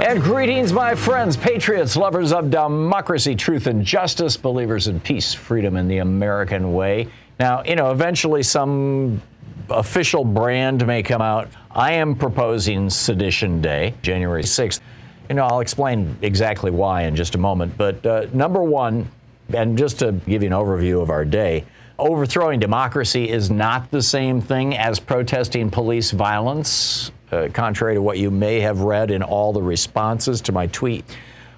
And greetings, my friends, patriots, lovers of democracy, truth, and justice, believers in peace, freedom, and the American way. Now, you know, eventually some official brand may come out. I am proposing Sedition Day, January 6th. You know, I'll explain exactly why in just a moment. But uh, number one, and just to give you an overview of our day, overthrowing democracy is not the same thing as protesting police violence, uh, contrary to what you may have read in all the responses to my tweet.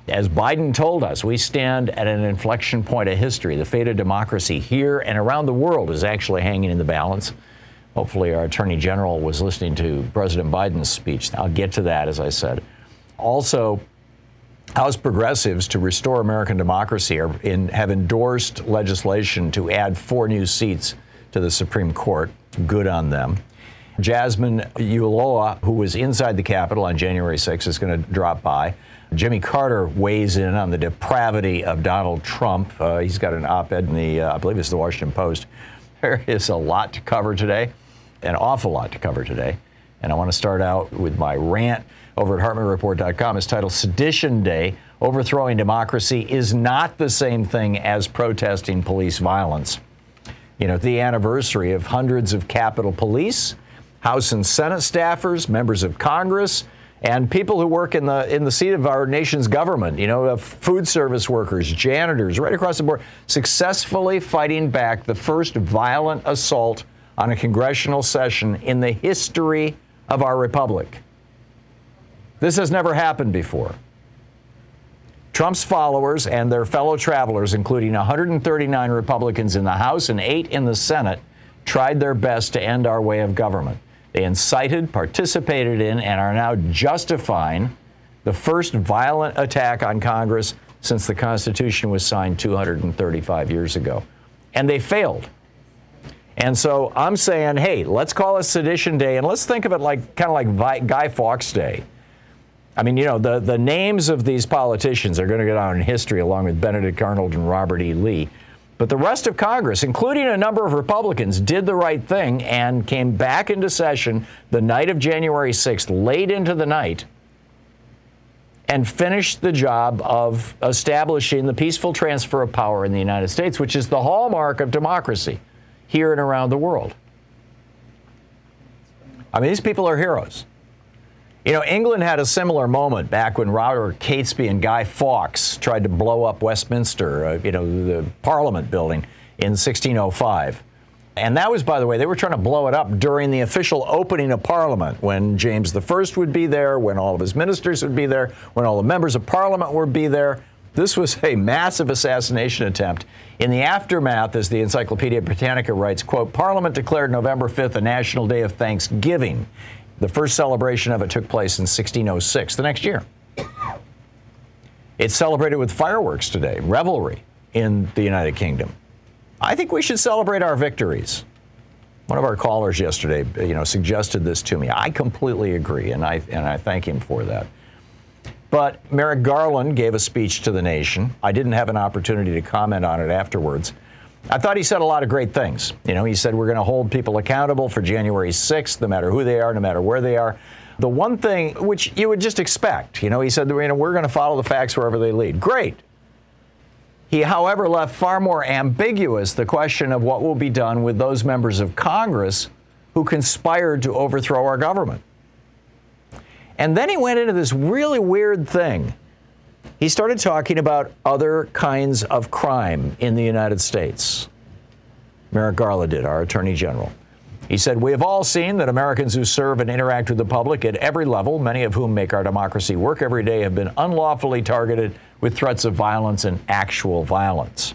As Biden told us, we stand at an inflection point of history. The fate of democracy here and around the world is actually hanging in the balance. Hopefully, our Attorney General was listening to President Biden's speech. I'll get to that, as I said. Also, House progressives to restore American democracy in, have endorsed legislation to add four new seats to the Supreme Court. Good on them. Jazmine Ulloa, who was inside the Capitol on January 6th, is going to drop by. Jimmy Carter weighs in on the depravity of Donald Trump. Uh, he's got an op ed in the, uh, I believe it's the Washington Post. There is a lot to cover today, an awful lot to cover today. And I want to start out with my rant over at HartmannReport.com. It's titled Sedition Day Overthrowing Democracy is Not the Same Thing as Protesting Police Violence. You know, the anniversary of hundreds of Capitol Police, House and Senate staffers, members of Congress, and people who work in the in the seat of our nation's government, you know, food service workers, janitors, right across the board, successfully fighting back the first violent assault on a congressional session in the history of our republic. This has never happened before. Trump's followers and their fellow travelers, including 139 Republicans in the House and eight in the Senate, tried their best to end our way of government. They incited, participated in, and are now justifying the first violent attack on Congress since the Constitution was signed 235 years ago. And they failed. And so I'm saying, hey, let's call it Sedition Day and let's think of it like kind of like Guy Fawkes Day. I mean, you know, the, the names of these politicians are going to go down in history along with Benedict Arnold and Robert E. Lee. But the rest of Congress, including a number of Republicans, did the right thing and came back into session the night of January 6th, late into the night, and finished the job of establishing the peaceful transfer of power in the United States, which is the hallmark of democracy here and around the world. I mean, these people are heroes. You know, England had a similar moment back when Robert Catesby and Guy Fawkes tried to blow up Westminster, uh, you know, the Parliament building in 1605. And that was, by the way, they were trying to blow it up during the official opening of Parliament when James I would be there, when all of his ministers would be there, when all the members of Parliament would be there. This was a massive assassination attempt. In the aftermath, as the Encyclopedia Britannica writes, quote, Parliament declared November 5th a national day of thanksgiving the first celebration of it took place in 1606, the next year. It's celebrated with fireworks today, revelry in the United Kingdom. I think we should celebrate our victories. One of our callers yesterday, you know, suggested this to me. I completely agree, and I and I thank him for that. But Merrick Garland gave a speech to the nation. I didn't have an opportunity to comment on it afterwards. I thought he said a lot of great things. You know, he said we're going to hold people accountable for January 6th, no matter who they are, no matter where they are. The one thing which you would just expect, you know, he said, you know, we're going to follow the facts wherever they lead. Great. He, however, left far more ambiguous the question of what will be done with those members of Congress who conspired to overthrow our government. And then he went into this really weird thing. He started talking about other kinds of crime in the United States. Merrick Garland did, our Attorney General. He said, We have all seen that Americans who serve and interact with the public at every level, many of whom make our democracy work every day, have been unlawfully targeted with threats of violence and actual violence.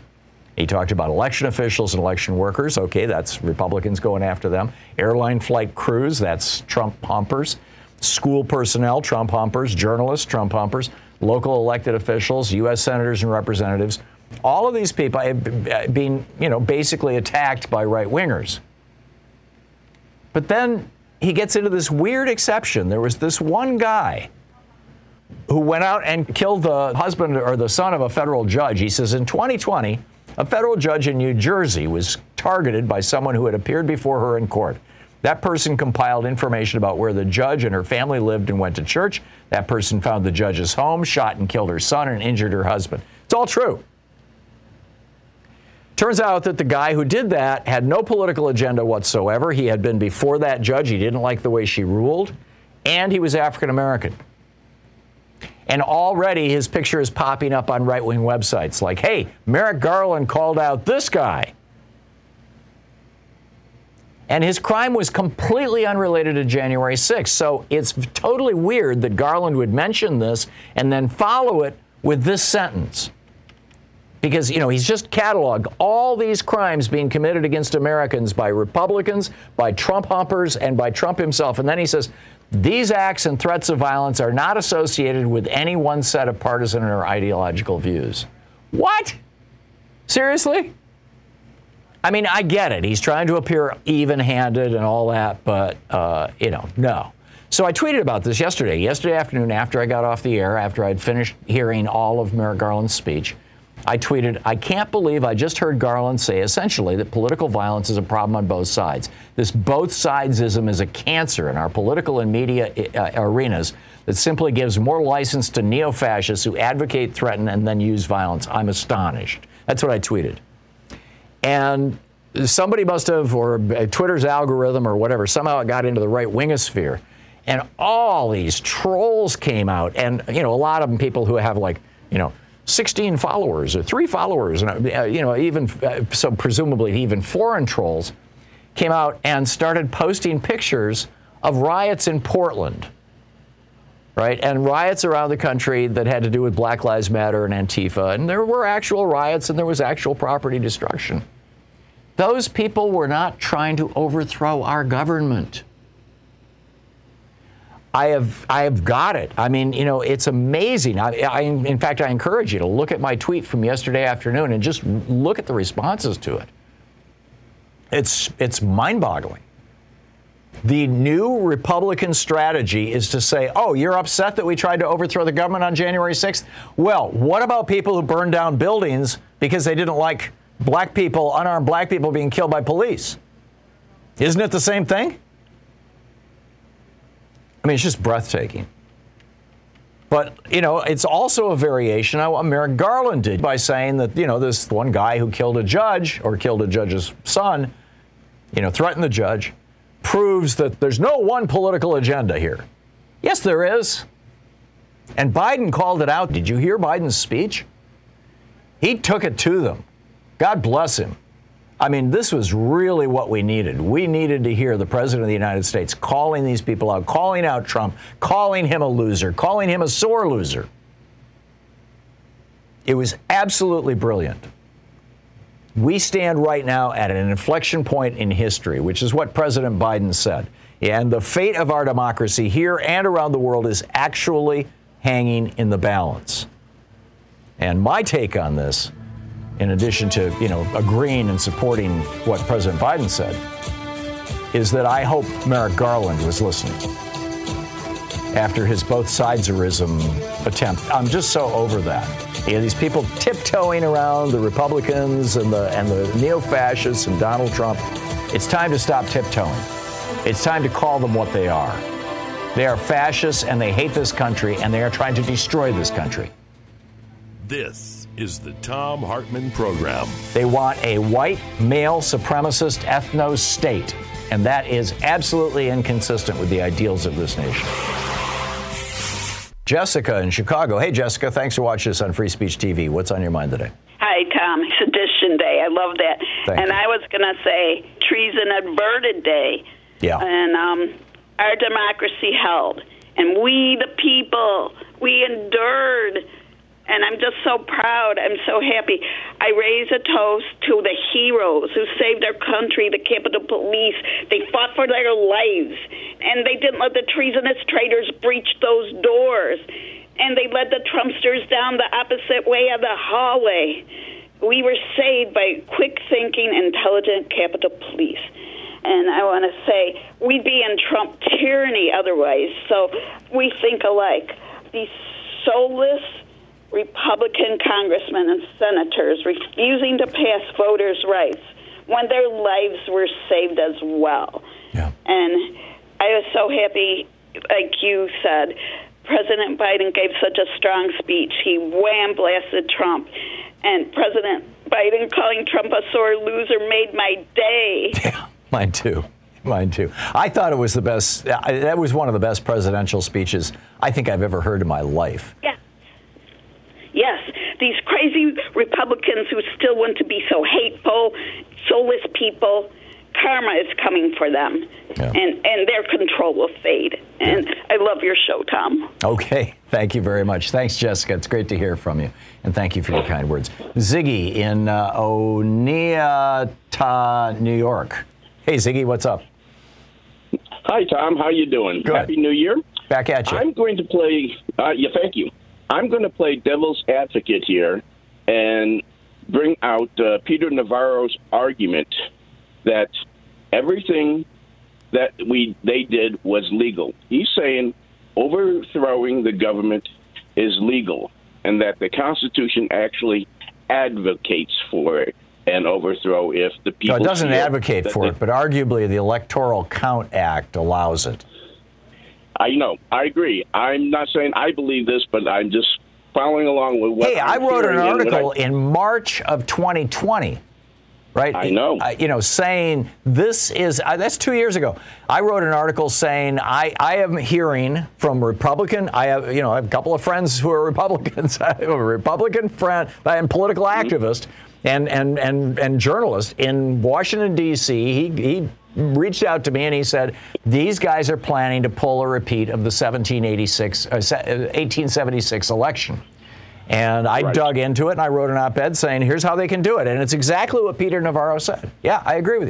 He talked about election officials and election workers. Okay, that's Republicans going after them. Airline flight crews, that's Trump pumpers. School personnel, Trump pumpers. Journalists, Trump pumpers. Local elected officials, U.S. senators and representatives. All of these people have been, you know, basically attacked by right wingers. But then he gets into this weird exception. There was this one guy who went out and killed the husband or the son of a federal judge. He says in 2020, a federal judge in New Jersey was targeted by someone who had appeared before her in court. That person compiled information about where the judge and her family lived and went to church. That person found the judge's home, shot and killed her son, and injured her husband. It's all true. Turns out that the guy who did that had no political agenda whatsoever. He had been before that judge. He didn't like the way she ruled, and he was African American. And already his picture is popping up on right wing websites like, hey, Merrick Garland called out this guy. And his crime was completely unrelated to January 6th. So it's totally weird that Garland would mention this and then follow it with this sentence because you know he's just cataloged all these crimes being committed against Americans by Republicans, by Trump humpers, and by Trump himself. And then he says these acts and threats of violence are not associated with any one set of partisan or ideological views. What? Seriously? I mean, I get it. He's trying to appear even-handed and all that, but uh, you know, no. So I tweeted about this yesterday. Yesterday afternoon, after I got off the air, after I'd finished hearing all of Merrick Garland's speech. I tweeted, I can't believe I just heard Garland say essentially that political violence is a problem on both sides. This both sidesism is a cancer in our political and media uh, arenas that simply gives more license to neo fascists who advocate, threaten, and then use violence. I'm astonished. That's what I tweeted. And somebody must have, or Twitter's algorithm or whatever, somehow it got into the right wingosphere. And all these trolls came out. And, you know, a lot of them people who have like, you know, 16 followers or three followers, and uh, you know, even uh, so, presumably even foreign trolls came out and started posting pictures of riots in Portland, right? And riots around the country that had to do with Black Lives Matter and Antifa. And there were actual riots and there was actual property destruction. Those people were not trying to overthrow our government. I have I have got it. I mean, you know, it's amazing. I, I, in fact, I encourage you to look at my tweet from yesterday afternoon and just look at the responses to it. It's it's mind-boggling. The new Republican strategy is to say, "Oh, you're upset that we tried to overthrow the government on January 6th? Well, what about people who burned down buildings because they didn't like black people, unarmed black people being killed by police? Isn't it the same thing?" I mean, it's just breathtaking. But, you know, it's also a variation on what Merrick Garland did by saying that, you know, this one guy who killed a judge or killed a judge's son, you know, threatened the judge, proves that there's no one political agenda here. Yes, there is. And Biden called it out. Did you hear Biden's speech? He took it to them. God bless him. I mean, this was really what we needed. We needed to hear the President of the United States calling these people out, calling out Trump, calling him a loser, calling him a sore loser. It was absolutely brilliant. We stand right now at an inflection point in history, which is what President Biden said. And the fate of our democracy here and around the world is actually hanging in the balance. And my take on this in addition to, you know, agreeing and supporting what President Biden said, is that I hope Merrick Garland was listening after his both sideserism attempt. I'm just so over that. You know, these people tiptoeing around the Republicans and the and the neo-fascists and Donald Trump. It's time to stop tiptoeing. It's time to call them what they are. They are fascists and they hate this country and they are trying to destroy this country. This is the Thom Hartmann Program. They want a white, male, supremacist ethno state, and that is absolutely inconsistent with the ideals of this nation. Jessica in Chicago. Hey, Jessica, thanks for watching us on Free Speech TV. What's on your mind today? Hi, Thom. Sedition Day. I love that. Thank and you. I was going to say Treason Averted Day. Yeah. And um, our democracy held. And we, the people, we endured. And I'm just so proud. I'm so happy. I raise a toast to the heroes who saved our country, the Capitol Police. They fought for their lives. And they didn't let the treasonous traitors breach those doors. And they led the Trumpsters down the opposite way of the hallway. We were saved by quick thinking, intelligent Capitol Police. And I want to say we'd be in Trump tyranny otherwise. So we think alike. These soulless Republican congressmen and senators refusing to pass voters' rights when their lives were saved as well. Yeah. And I was so happy, like you said, President Biden gave such a strong speech. He wham blasted Trump. And President Biden calling Trump a sore loser made my day. Yeah, mine too. Mine too. I thought it was the best. I- That was one of the best presidential speeches I think I've ever heard in my life. Yeah. Yes, these crazy Republicans who still want to be so hateful, soulless people, karma is coming for them. Yeah. And and their control will fade. And I love your show, Thom. Okay, thank you very much. Thanks, Jessica. It's great to hear from you, and thank you for your kind words. Ziggy in uh, Oneonta, New York. Hey, Ziggy, what's up? Hi, Thom. How you doing? Good. Happy New Year. Back at you. I'm going to play. Uh, yeah, thank you. I'm going to play devil's advocate here and bring out uh, Peter Navarro's argument that everything that we they did was legal. He's saying overthrowing the government is legal, and that the Constitution actually advocates for it an overthrow if the people. No, it doesn't advocate for it, but arguably the Electoral Count Act allows it. I know. I agree. I'm not saying I believe this, but I'm just following along with what. Hey, I I'm wrote an hearing and what article I- in March of 2020, right? I know. Uh, you know, saying this is uh, that's two years ago. I wrote an article saying I, I am hearing from Republican. I have you know I have a couple of friends who are Republicans. I have a Republican friend. and political Mm-hmm. activist and and and and journalist in Washington D.C. He he reached out to me and he said these guys are planning to pull a repeat of the 1786 uh, uh, 1876 election. And I Right. dug into it and I wrote an op ed saying, here's how they can do it. And it's exactly what Peter Navarro said. Yeah, I agree with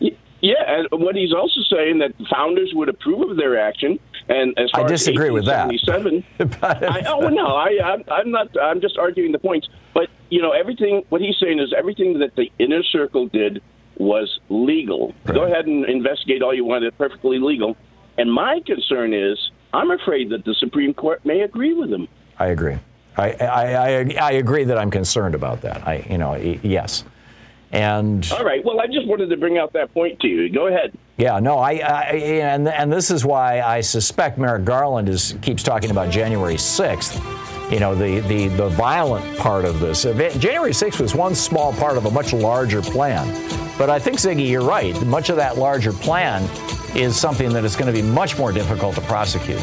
you. Yeah, and what he's also saying that the founders would approve of their action. And as I far disagree as with that. I, oh no, I, I'm, I'm not. I'm just arguing the points. But you know, everything. What he's saying is everything that the inner circle did was legal. Go ahead and investigate all you want. It's perfectly legal. And my concern is, I'm afraid that the Supreme Court may agree with him. I agree. I, I, I, I agree that I'm concerned about that. I, you know, yes. And All right. Well, I just wanted to bring out that point to you. Go ahead. yeah, no, I, I and and this is why I suspect Merrick Garland is keeps talking about January 6th. You know, the the the violent part of this. Event- January 6th was one small part of a much larger plan. But I think Ziggy, you're right. Much of that larger plan is something that is going to be much more difficult to prosecute.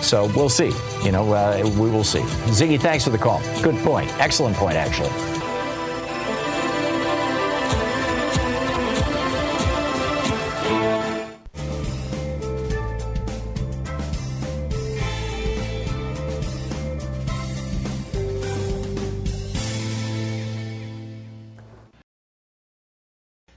So we'll see. You know, uh, we will see. Ziggy, thanks for the call. Good point. Excellent point, actually.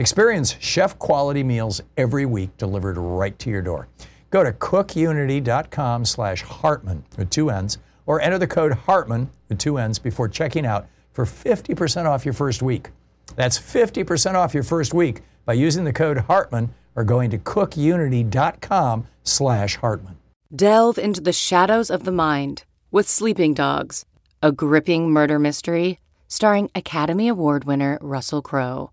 Experience chef quality meals every week delivered right to your door. Go to cookunity.com slash Hartmann with two N's or enter the code Hartmann with two N's before checking out for 50% off your first week. That's 50% off your first week by using the code Hartmann or going to cookunity.com slash Hartmann. Delve into the shadows of the mind with Sleeping Dogs, a gripping murder mystery starring Academy Award winner Russell Crowe.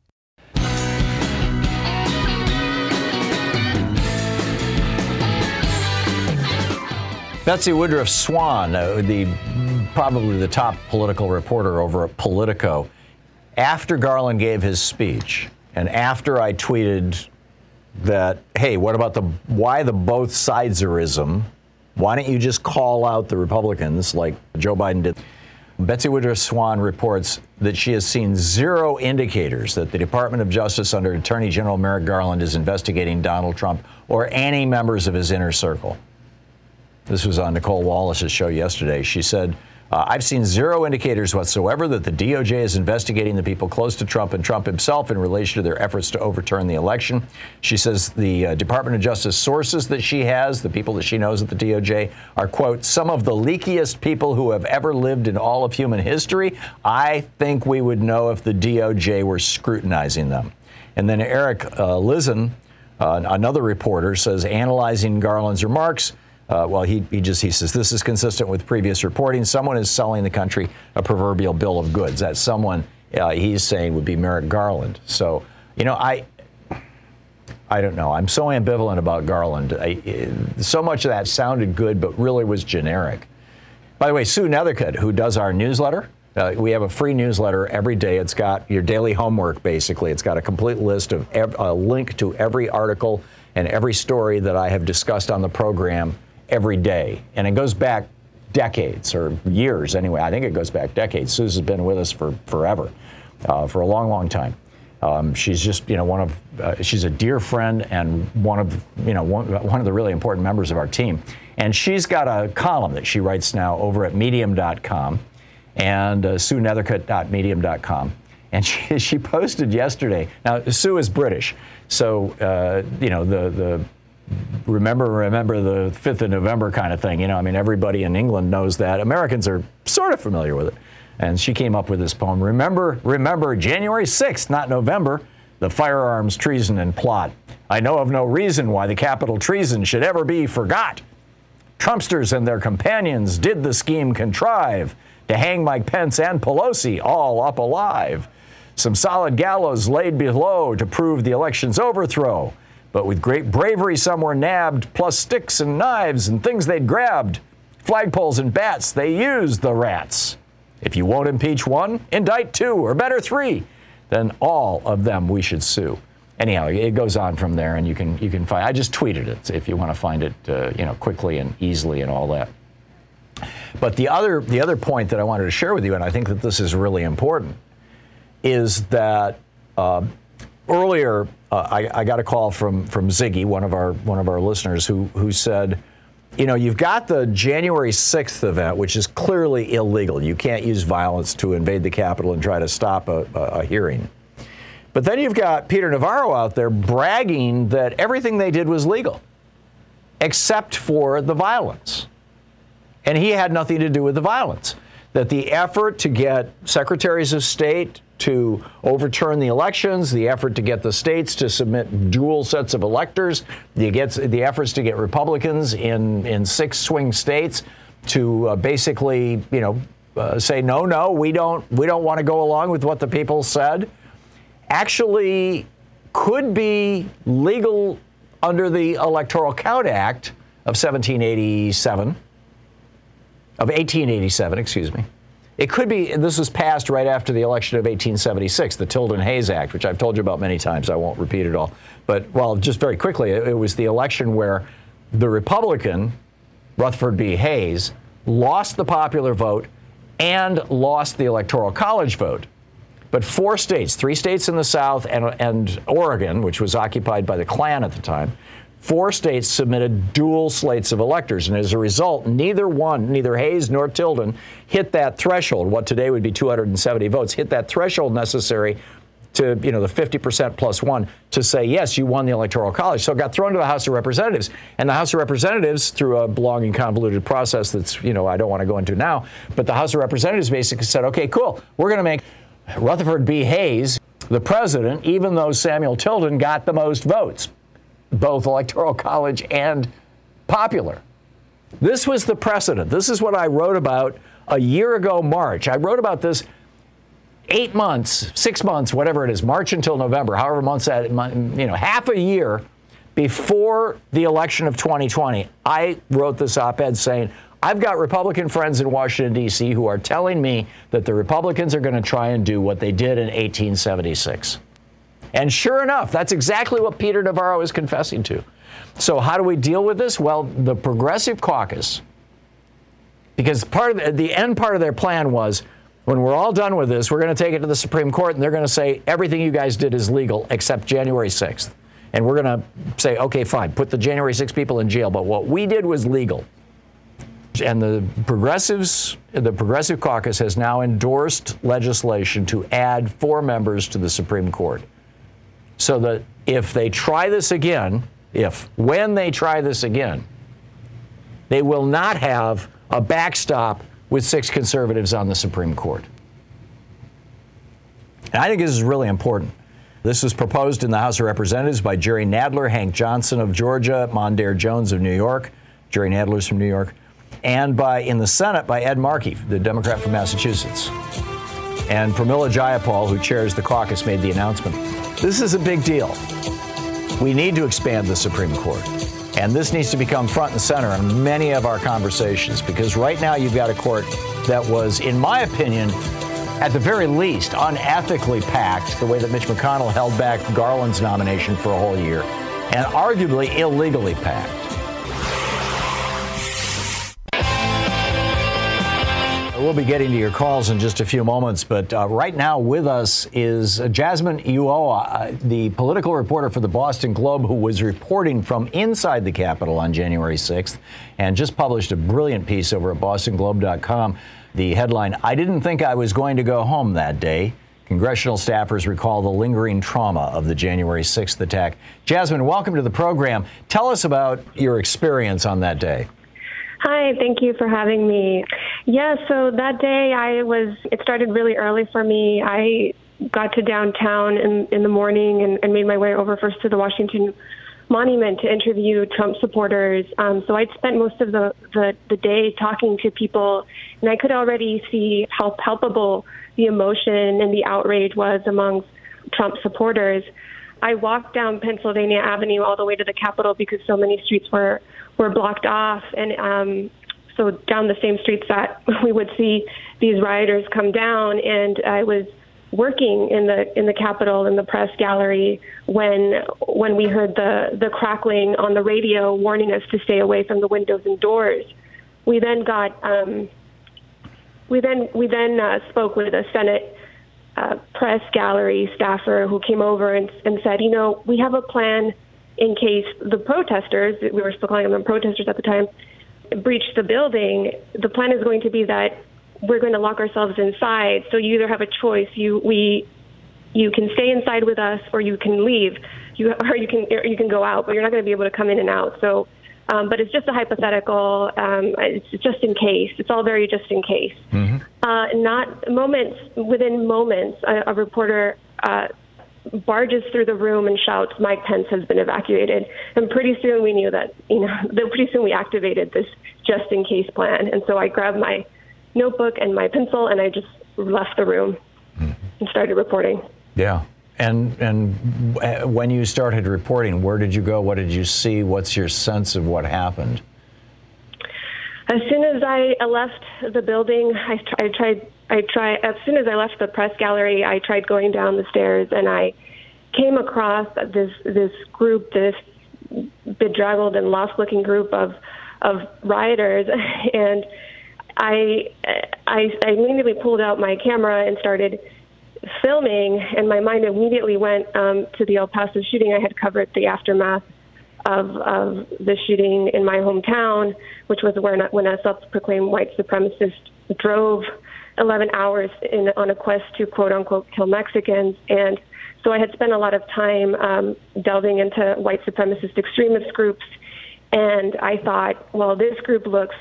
Betsy Woodruff Swan, uh, the probably the top political reporter over at Politico, after Garland gave his speech, and after I tweeted that, hey, what about the why the both sideserism? Why don't you just call out the Republicans like Joe Biden did? Betsy Woodruff Swan reports that she has seen zero indicators that the Department of Justice under Attorney General Merrick Garland is investigating Donald Trump or any members of his inner circle. This was on Nicolle Wallace's show yesterday. She said, uh, I've seen zero indicators whatsoever that the DOJ is investigating the people close to Trump and Trump himself in relation to their efforts to overturn the election. She says the uh, Department of Justice sources that she has, the people that she knows at the DOJ, are, quote, some of the leakiest people who have ever lived in all of human history. I think we would know if the DOJ were scrutinizing them. And then Eric uh, Lizzen, uh, another reporter, says analyzing Garland's remarks, uh, well, he, he just he says this is consistent with previous reporting. Someone is selling the country a proverbial bill of goods. That someone uh, he's saying would be Merrick Garland. So you know I. I don't know. I'm so ambivalent about Garland. I, so much of that sounded good, but really was generic. By the way, Sue Nethercutt, who does our newsletter, uh, we have a free newsletter every day. It's got your daily homework, basically. It's got a complete list of ev- a link to every article and every story that I have discussed on the program every day. And it goes back decades or years anyway. I think it goes back decades. Susan's been with us for forever, uh, for a long, long time. Um, she's just, you know, one of, uh, she's a dear friend and one of, you know, one, one of the really important members of our team. And she's got a column that she writes now over at medium.com and uh, suenethercutt.medium.com. And she, she posted yesterday. Now, Sue is British. So, uh, you know, the, the remember, remember the 5th of November kind of thing. You know, I mean, everybody in England knows that. Americans are sort of familiar with it. And she came up with this poem. Remember, remember January 6th, not November, the firearms treason and plot. I know of no reason why the capital treason should ever be forgot. Trumpsters and their companions did the scheme contrive to hang Mike Pence and Pelosi all up alive. Some solid gallows laid below to prove the election's overthrow. But with great bravery, some were nabbed, plus sticks and knives and things they'd grabbed. Flagpoles and bats, they used the rats. If you won't impeach one, indict two, or better, three. Then all of them we should sue. Anyhow, it goes on from there, and you can you can find. I just tweeted it if you want to find it, uh, you know, quickly and easily and all that. But the other the other point that I wanted to share with you, and I think that this is really important, is that uh, earlier uh, I, I, got a call from from Ziggy, one of our one of our listeners, who who said, you know, you've got the January 6th event, which is clearly illegal. You can't use violence to invade the Capitol and try to stop a, a, a hearing. But then you've got Peter Navarro out there bragging that everything they did was legal, except for the violence. And he had nothing to do with the violence. That the effort to get secretaries of state to overturn the elections, the effort to get the states to submit dual sets of electors, the, gets, the efforts to get Republicans in, in six swing states to uh, basically, you know, uh, say no, no, we don't, we don't want to go along with what the people said, actually could be legal under the Electoral Count Act of 1787, of 1887, excuse me. It could be, this was passed right after the election of 1876, the Tilden Hayes Act, which I've told you about many times. I won't repeat it all. But, well, just very quickly, it, it was the election where the Republican, Rutherford B. Hayes, lost the popular vote and lost the Electoral College vote. But four states, three states in the South and, and Oregon, which was occupied by the Klan at the time, four states submitted dual slates of electors. And as a result, neither one, neither Hayes nor Tilden, hit that threshold, what today would be 270 votes, hit that threshold necessary to, you know, the 50% plus one to say, yes, you won the Electoral College. So it got thrown to the House of Representatives. And the House of Representatives, through a long and convoluted process that's, you know, I don't want to go into now, but the House of Representatives basically said, okay, cool, we're going to make Rutherford B. Hayes the president, even though Samuel Tilden got the most votes, both Electoral College and popular. This was the precedent. This is what I wrote about a year ago, March. I wrote about this eight months, six months, whatever it is, March until November, however months that, you know, half a year before the election of 2020. I wrote this op ed saying, I've got Republican friends in Washington, D.C., who are telling me that the Republicans are going to try and do what they did in 1876. And sure enough, that's exactly what Peter Navarro is confessing to. So, how do we deal with this? Well, the Progressive Caucus, because part of the, the end part of their plan was when we're all done with this, we're going to take it to the Supreme Court and they're going to say everything you guys did is legal except January 6th. And we're going to say, okay, fine, put the January 6 people in jail, but what we did was legal. And the progressives, the Progressive Caucus has now endorsed legislation to add four members to the Supreme Court. So that if they try this again, if, when they try this again, they will not have a backstop with six conservatives on the Supreme Court. And I think this is really important. This was proposed in the House of Representatives by Jerry Nadler, Hank Johnson of Georgia, Mondaire Jones of New York. Jerry Nadler's from New York and by in the Senate by Ed Markey, the Democrat from Massachusetts. And Pramila Jayapal, who chairs the caucus, made the announcement. This is a big deal. We need to expand the Supreme Court. And this needs to become front and center in many of our conversations because right now you've got a court that was, in my opinion, at the very least, unethically packed, the way that Mitch McConnell held back Garland's nomination for a whole year, and arguably illegally packed. We'll be getting to your calls in just a few moments, but uh, right now with us is Jazmine Ulloa, uh, the political reporter for the Boston Globe, who was reporting from inside the Capitol on January 6th and just published a brilliant piece over at bostonglobe.com. The headline I didn't think I was going to go home that day. Congressional staffers recall the lingering trauma of the January 6th attack. Jazmine, welcome to the program. Tell us about your experience on that day. Hi, thank you for having me. Yeah, so that day I was, it started really early for me. I got to downtown in, in the morning and, and made my way over first to the Washington Monument to interview Trump supporters. Um, so I'd spent most of the, the, the day talking to people, and I could already see how palpable the emotion and the outrage was amongst Trump supporters. I walked down Pennsylvania Avenue all the way to the Capitol because so many streets were were blocked off, and um, so down the same streets that we would see these rioters come down. And I was working in the in the Capitol in the press gallery when when we heard the the crackling on the radio warning us to stay away from the windows and doors. We then got um, we then we then uh, spoke with a Senate uh, press gallery staffer who came over and, and said, you know, we have a plan in case the protesters, we were still calling them protesters at the time, breach the building. The plan is going to be that we're going to lock ourselves inside. So you either have a choice. You we you can stay inside with us, or you can leave. You or you can or you can go out, but you're not going to be able to come in and out. So. Um, but it's just a hypothetical. Um, it's just in case. It's all very just in case. Mm-hmm. Uh, not moments, within moments, a, a reporter uh, barges through the room and shouts, Mike Pence has been evacuated. And pretty soon we knew that, you know, pretty soon we activated this just in case plan. And so I grabbed my notebook and my pencil and I just left the room mm-hmm. and started reporting. Yeah. And and when you started reporting, where did you go? What did you see? What's your sense of what happened? As soon as I left the building, I, I tried. I tried. As soon as I left the press gallery, I tried going down the stairs, and I came across this this group, this bedraggled and lost-looking group of of rioters, and I, I I immediately pulled out my camera and started filming, and my mind immediately went um, to the El Paso shooting. I had covered the aftermath of, of the shooting in my hometown, which was where when a self-proclaimed white supremacist drove 11 hours in, on a quest to quote unquote kill Mexicans. And so I had spent a lot of time um, delving into white supremacist extremist groups. And I thought, well, this group looks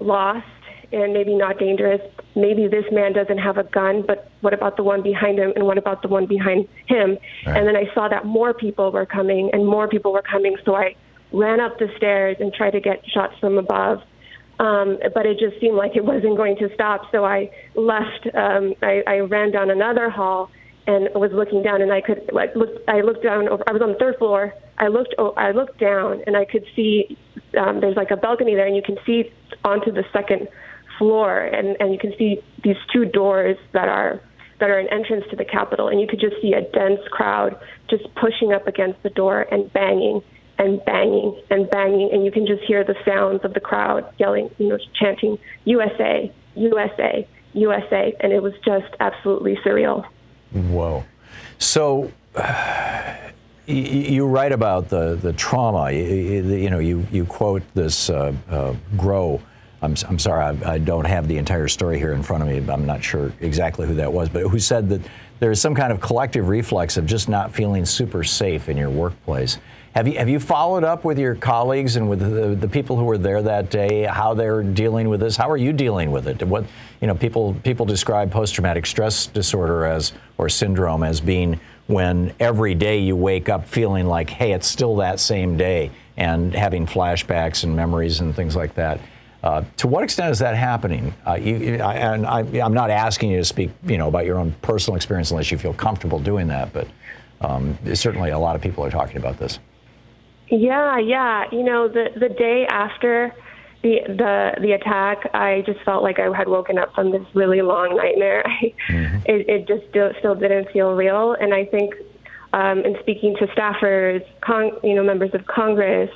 lost and maybe not dangerous. Maybe this man doesn't have a gun, but what about the one behind him and what about the one behind him? Right. And then I saw that more people were coming and more people were coming, so I ran up the stairs and tried to get shots from above. Um, but it just seemed like it wasn't going to stop, so I left. Um, I, I ran down another hall and was looking down, and I could like look. I looked down. Over, I was on the third floor. I looked. I looked down, and I could see. Um, there's like a balcony there, and you can see onto the second floor, and, and you can see these two doors that are that are an entrance to the Capitol, and you could just see a dense crowd just pushing up against the door and banging and banging and banging, and you can just hear the sounds of the crowd yelling, you know, chanting USA, USA, USA, and it was just absolutely surreal. Whoa. So. Uh, you write about the, the trauma. You, you know, you, you quote this uh, uh, Groh I'm, I'm sorry, I, I, don't have the entire story here in front of me. I'm not sure exactly who that was, but who said that there is some kind of collective reflex of just not feeling super safe in your workplace. Have you have you followed up with your colleagues and with the, the people who were there that day? How they're dealing with this? How are you dealing with it? What you know, people people describe post-traumatic stress disorder as or syndrome as being when every day you wake up feeling like, hey, it's still that same day, and having flashbacks and memories and things like that. Uh, to what extent is that happening? Uh, you, I, and I, am not asking you to speak, you know, about your own personal experience unless you feel comfortable doing that. But um, certainly, a lot of people are talking about this. Yeah, yeah. You know, the the day after the the the attack, I just felt like I had woken up from this really long nightmare. mm-hmm. it, it just still, still didn't feel real, and I think um, in speaking to staffers, con- you know, members of Congress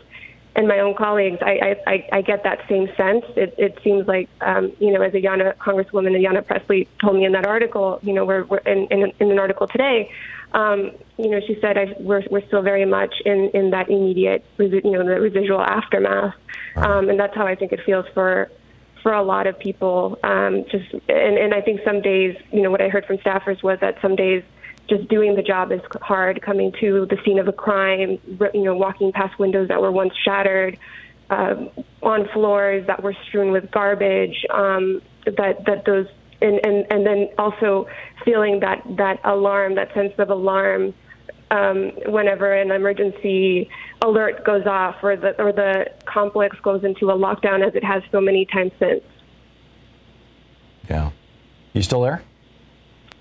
and my own colleagues, I, I, I get that same sense. It, it seems like, um, you know, as Ayanna Congresswoman Ayanna Pressley told me in that article, you know, we're, we're in, in, in an article today, um, you know, she said I, we're, we're still very much in, in that immediate, you know, the residual aftermath. Um, and that's how I think it feels for, for a lot of people. Um, just, and, and I think some days, you know, what I heard from staffers was that some days, just doing the job is hard, coming to the scene of a crime, you know, walking past windows that were once shattered, uh, on floors that were strewn with garbage, um, that, that those, and, and, and then also feeling that, that alarm, that sense of alarm um, whenever an emergency alert goes off or the, or the complex goes into a lockdown as it has so many times since. Yeah. You still there?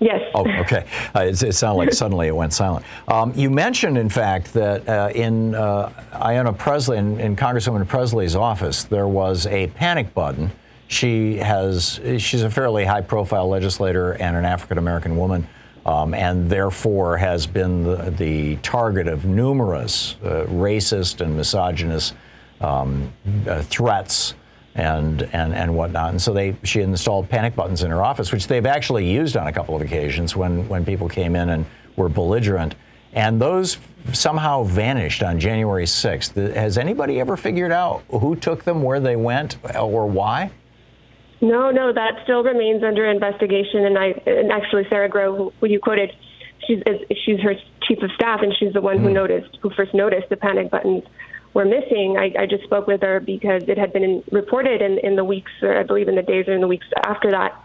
Yes. Oh, okay. Uh, it, it, sounded like suddenly it went silent. Um, you mentioned, in fact, that uh, in uh, Ayanna Pressley, in, in, Congresswoman Pressley's office, there was a panic button. She has, she's a fairly high-profile legislator and an African American woman, um, and therefore has been the, the target of numerous uh, racist and misogynist um, uh, threats and and and whatnot. And so they she installed panic buttons in her office, which they've actually used on a couple of occasions when when people came in and were belligerent. And those somehow vanished on January 6th. Has anybody ever figured out who took them, where they went, or why? No, no, that still remains under investigation. And I, and actually, Sarah Groh, who, who you quoted, she's she's her chief of staff, and she's the one mm. who noticed, who first noticed the panic buttons were missing. I, I just spoke with her because it had been in, reported in, in the weeks, or I believe in the days or in the weeks after that,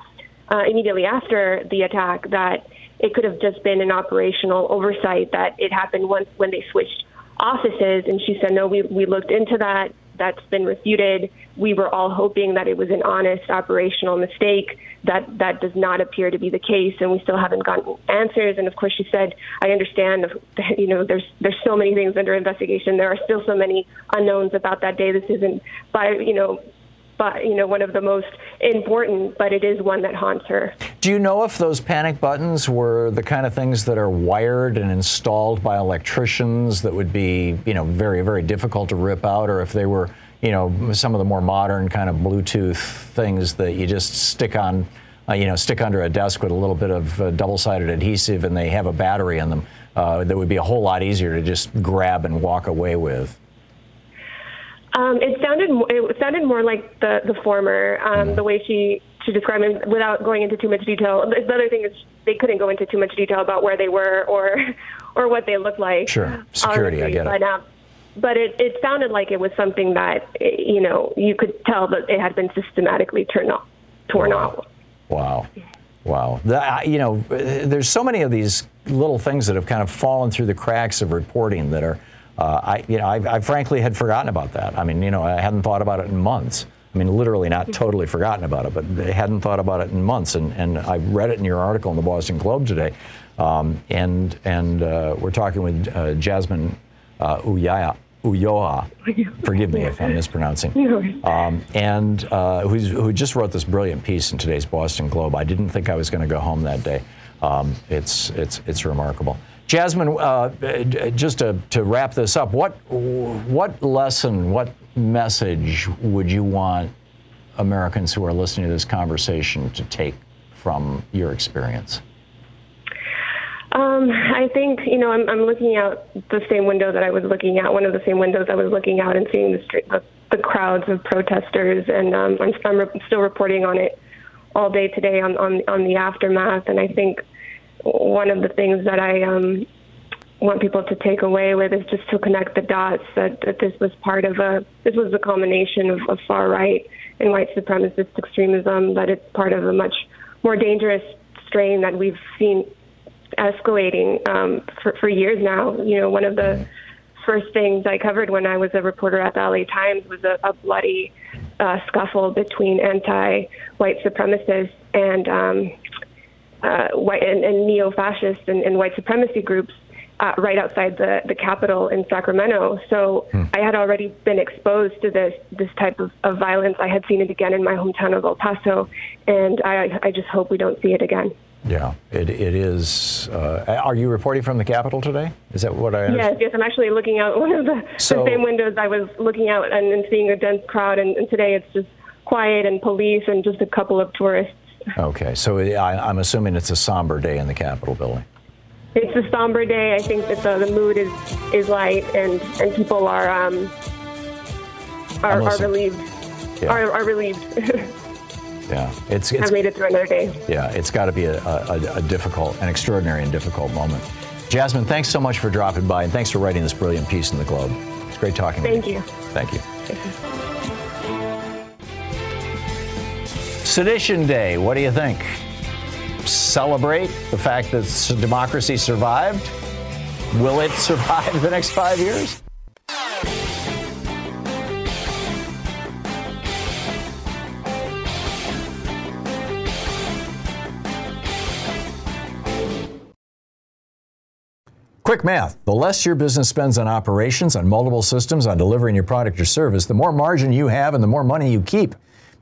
uh, immediately after the attack that it could have just been an operational oversight that it happened once when they switched offices. And she said, no, we, we looked into that. That's been refuted. We were all hoping that it was an honest operational mistake. That that does not appear to be the case, and we still haven't gotten answers. And of course, she said, "I understand. You know, there's there's so many things under investigation. There are still so many unknowns about that day. This isn't by you know but you know one of the most important, but it is one that haunts her. Do you know if those panic buttons were the kind of things that are wired and installed by electricians that would be you know very very difficult to rip out, or if they were you know some of the more modern kind of Bluetooth things that you just stick on? Uh, you know, stick under a desk with a little bit of uh, double-sided adhesive, and they have a battery in them. Uh, that would be a whole lot easier to just grab and walk away with. Um, it sounded it sounded more like the the former, um, the way she she described it without going into too much detail. The other thing is they couldn't go into too much detail about where they were or or what they looked like. Sure, security. I get it. But, um, but it, it sounded like it was something that you know you could tell that it had been systematically torn off. Torn wow. off. Wow. Wow. The, you know, there's so many of these little things that have kind of fallen through the cracks of reporting that are uh, I, you know, I, I, frankly had forgotten about that. I mean, you know, I hadn't thought about it in months. I mean, literally not totally forgotten about it, but I hadn't thought about it in months. And, and I read it in your article in the Boston Globe today. Um, and and uh, we're talking with uh, Jazmine uh, Uyaya, Ulloa. Forgive me if I'm mispronouncing. Um, and uh, who just wrote this brilliant piece in today's Boston Globe. I didn't think I was going to go home that day. Um, it's it's it's remarkable. Jazmine, uh, just to, to wrap this up, what what lesson, what message would you want Americans who are listening to this conversation to take from your experience? Um, I think you know I'm, I'm looking out the same window that I was looking out, one of the same windows I was looking out and seeing the street, the, the crowds of protesters, and um, I'm, I'm re- still reporting on it all day today on, on on the aftermath. And I think one of the things that I um, want people to take away with is just to connect the dots that, that this was part of a this was a culmination of, of far right and white supremacist extremism, that it's part of a much more dangerous strain that we've seen escalating um, for, for years now. You know, one of the first things I covered when I was a reporter at the LA Times was a, a bloody uh, scuffle between anti-white supremacists and um, uh, white and, and neo-fascist and, and white supremacy groups uh, right outside the, the Capitol in Sacramento. So hmm. I had already been exposed to this this type of, of violence. I had seen it again in my hometown of El Paso, and I, I just hope we don't see it again. Yeah, it, it is. Uh, are you reporting from the Capitol today? Is that what I understand? Yes, yes. I'm actually looking out one of the, so, the same windows I was looking out and, and seeing a dense crowd, and, and today it's just quiet and police and just a couple of tourists. Okay, so I, I'm assuming it's a somber day in the Capitol building. It's a somber day. I think that the, the mood is, is light, and, and people are um, are, are relieved. Yeah. Are, are relieved. yeah, it's, it's have made it through another day. Yeah, it's got to be a, a, a difficult, an extraordinary and difficult moment. Jazmine, thanks so much for dropping by, and thanks for writing this brilliant piece in the Globe. It's great talking Thank to you. Thank you. Thank you. Sedition Day, what do you think? celebrate the fact that democracy survived? Will it survive the next five years? Quick math. The less your business spends on operations, on multiple systems, on delivering your product or service, the more margin you have and the more money you keep.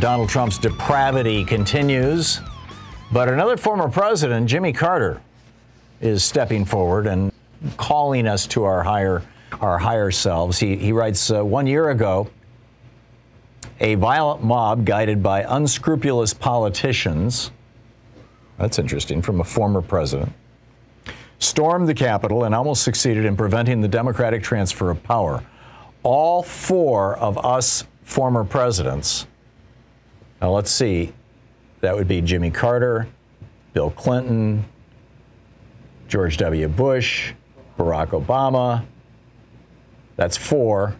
Donald Trump's depravity continues, but another former president, Jimmy Carter, is stepping forward and calling us to our higher our higher selves. He, he writes uh, one year ago, a violent mob guided by unscrupulous politicians. That's interesting from a former president. Stormed the Capitol and almost succeeded in preventing the democratic transfer of power. All four of us former presidents now let's see. That would be Jimmy Carter, Bill Clinton, George W. Bush, Barack Obama. That's four.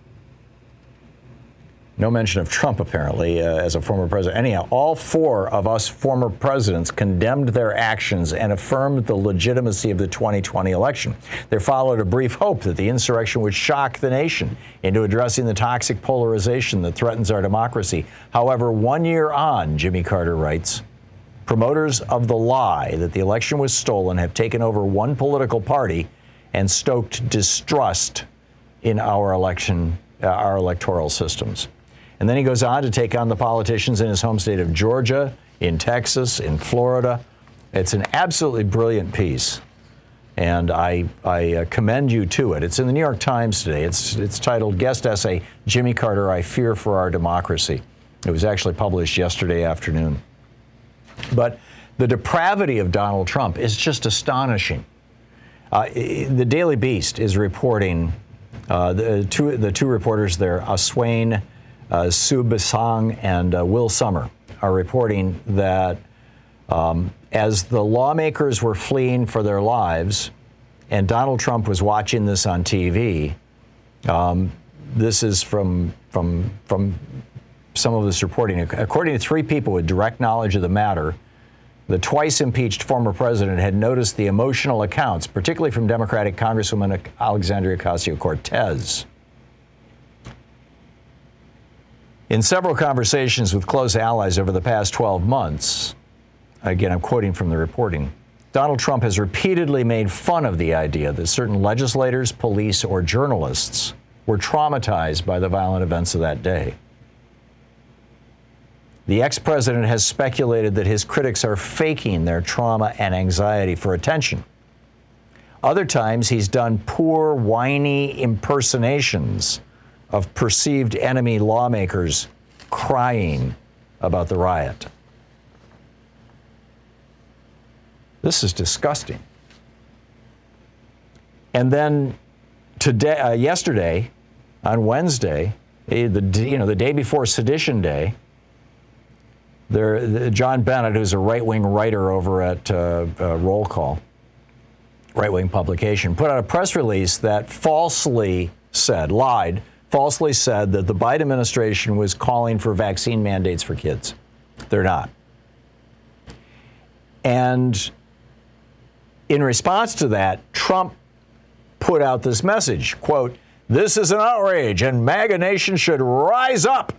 No mention of Trump, apparently, uh, as a former president. Anyhow, all four of us former presidents condemned their actions and affirmed the legitimacy of the 2020 election. There followed a brief hope that the insurrection would shock the nation into addressing the toxic polarization that threatens our democracy. However, one year on, Jimmy Carter writes, promoters of the lie that the election was stolen have taken over one political party and stoked distrust in our election, uh, our electoral systems. And then he goes on to take on the politicians in his home state of Georgia, in Texas, in Florida. It's an absolutely brilliant piece. And I, I uh, commend you to it. It's in the New York Times today. It's, it's titled Guest Essay Jimmy Carter, I Fear for Our Democracy. It was actually published yesterday afternoon. But the depravity of Donald Trump is just astonishing. Uh, the Daily Beast is reporting, uh, the, two, the two reporters there, Asawin uh, Suebsaeng and uh, Will Sommer are reporting that um, as the lawmakers were fleeing for their lives, and Donald Trump was watching this on TV. Um, this is from from from some of this reporting. According to three people with direct knowledge of the matter, the twice impeached former president had noticed the emotional accounts, particularly from Democratic Congresswoman Alexandria Ocasio Cortez. In several conversations with close allies over the past 12 months, again, I'm quoting from the reporting, Donald Trump has repeatedly made fun of the idea that certain legislators, police, or journalists were traumatized by the violent events of that day. The ex president has speculated that his critics are faking their trauma and anxiety for attention. Other times, he's done poor, whiny impersonations of perceived enemy lawmakers crying about the riot. This is disgusting. And then today, uh, yesterday, on Wednesday, eh, the you know the day before Sedition Day, there the, John Bennett, who's a right-wing writer over at uh, uh, Roll Call, right-wing publication, put out a press release that falsely said, lied falsely said that the Biden administration was calling for vaccine mandates for kids. They're not. And in response to that, Trump put out this message quote, This is an outrage, and MAGA Nation should rise up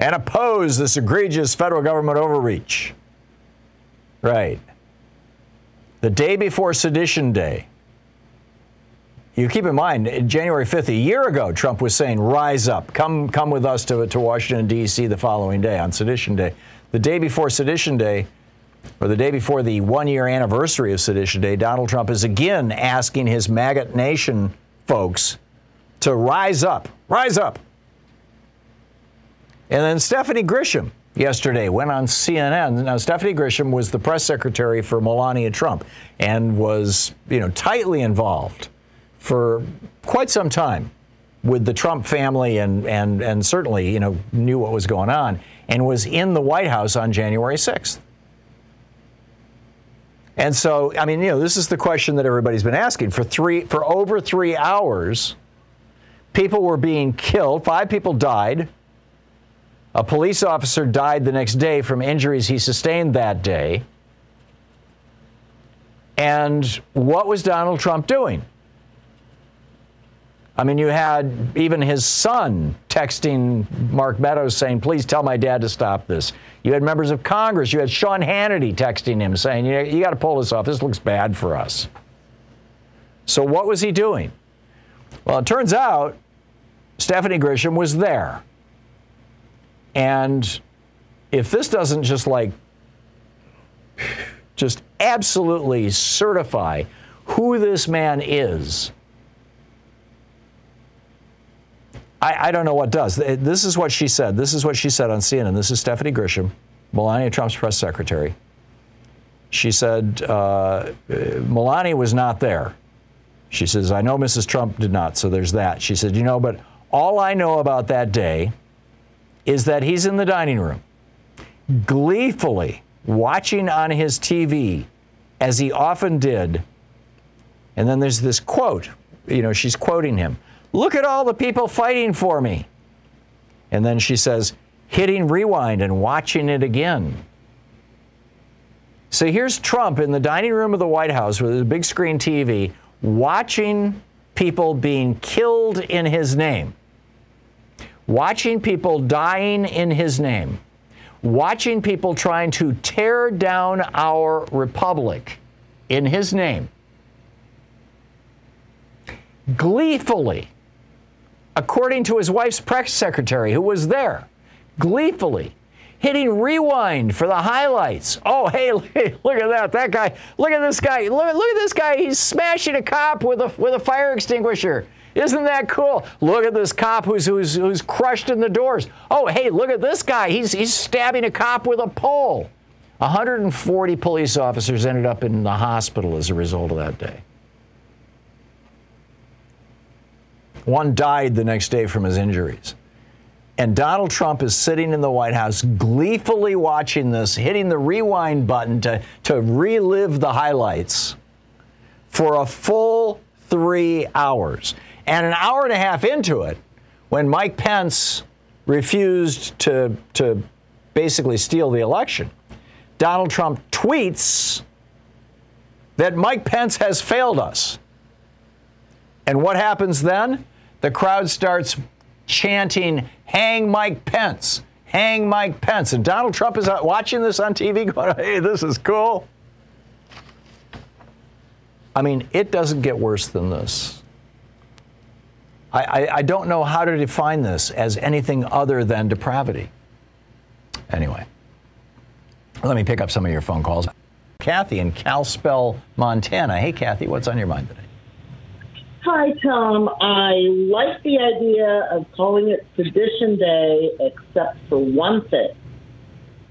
and oppose this egregious federal government overreach. Right. The day before Sedition Day, you keep in mind, January 5th, a year ago, Trump was saying, rise up, come, come with us to, to Washington, D.C. the following day on Sedition Day. The day before Sedition Day, or the day before the one year anniversary of Sedition Day, Donald Trump is again asking his MAGA Nation folks to rise up, rise up. And then Stephanie Grisham yesterday went on CNN. Now, Stephanie Grisham was the press secretary for Melania Trump and was, you know, tightly involved for quite some time with the Trump family and, and, and certainly, you know, knew what was going on. and was in the White House on January 6th. And so, I mean, you know, this is the question that everybody's been asking for three for over three hours. People were being killed. Five people died. A police officer died the next day from injuries he sustained that day. And what was Donald Trump doing? I mean, you had even his son texting Mark Meadows saying, please tell my dad to stop this. You had members of Congress. You had Sean Hannity texting him saying, you, you got to pull this off. This looks bad for us. So, what was he doing? Well, it turns out Stephanie Grisham was there. And if this doesn't just like, just absolutely certify who this man is, I, I, don't know what does. This is what she said. This is what she said on CNN. This is Stephanie Grisham, Melania Trump's press secretary. She said uh, Melania was not there. She says, I know Mrs. Trump did not, so there's that. She said, You know, but all I know about that day is that he's in the dining room, gleefully watching on his TV, as he often did. And then there's this quote, you know, she's quoting him. Look at all the people fighting for me. And then she says, hitting rewind and watching it again. So here's Trump in the dining room of the White House with a big screen TV watching people being killed in his name, watching people dying in his name, watching people trying to tear down our republic in his name, gleefully according to his wife's press secretary, who was there, gleefully hitting rewind for the highlights. Oh, hey, look at that. That guy, look at this guy. Look, look at this guy. He's smashing a cop with a, with a fire extinguisher. Isn't that cool? Look at this cop who's, who's, who's crushed in the doors. Oh, hey, look at this guy. He's, he's stabbing a cop with a pole. 140 police officers ended up in the hospital as a result of that day. One died the next day from his injuries. And Donald Trump is sitting in the White House gleefully watching this, hitting the rewind button to, to relive the highlights for a full three hours. And an hour and a half into it, when Mike Pence refused to, to basically steal the election, Donald Trump tweets that Mike Pence has failed us. And what happens then? the crowd starts chanting, Hang Mike Pence, hang Mike Pence. And Donald Trump is uh, watching this on TV going, Hey, this is cool. I mean, it doesn't get worse than this. I, I, I don't know how to define this as anything other than depravity. Anyway, let me pick up some of your phone calls. Kathy in Kalispell, Montana. Hey, Kathy, what's on your mind today? Hi, Thom. I like the idea of calling it Sedition Day, except for one thing.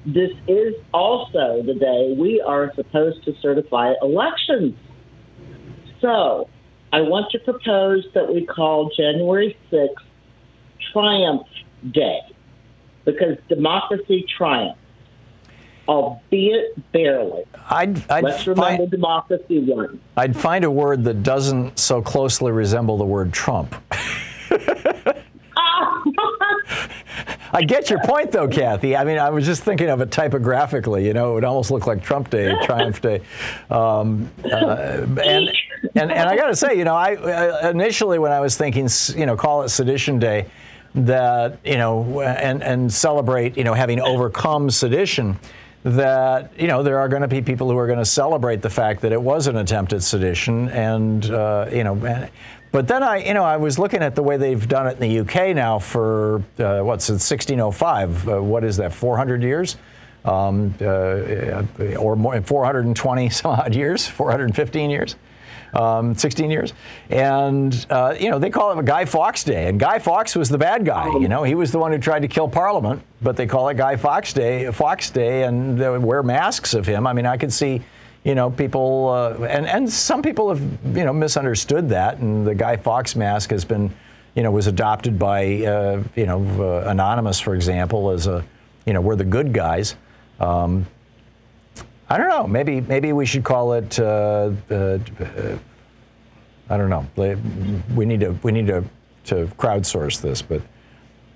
This is also the day we are supposed to certify elections. So I want to propose that we call January 6th Triumph Day because democracy triumphs albeit barely. I'd, I'd Let's remember find, democracy won. I'd find a word that doesn't so closely resemble the word Trump. I get your point, though, Kathy. I mean, I was just thinking of it typographically. You know, it would almost look like Trump Day, Triumph Day. Um, uh, and, and, and I got to say, you know, I uh, initially when I was thinking, you know, call it Sedition Day, that you know, and and celebrate, you know, having overcome sedition that you know there are going to be people who are going to celebrate the fact that it was an attempt at sedition, and uh, you know. But then I, you know, I was looking at the way they've done it in the UK now for uh, what since 1605. Uh, what is that? 400 years, um, uh, or more, 420 some odd years, 415 years um, 16 years. And, uh, you know, they call it a Guy Fawkes Day. And Guy Fawkes was the bad guy. You know, he was the one who tried to kill Parliament, but they call it Guy Fawkes Day, Fawkes Day, and they wear masks of him. I mean, I could see you know, people, uh, and, and some people have, you know, misunderstood that. And the Guy Fawkes mask has been, you know, was adopted by, uh, you know, uh, Anonymous, for example, as a, you know, we're the good guys. Um, I don't know. Maybe maybe we should call it. Uh, uh, I don't know. We need to we need to to crowdsource this, but.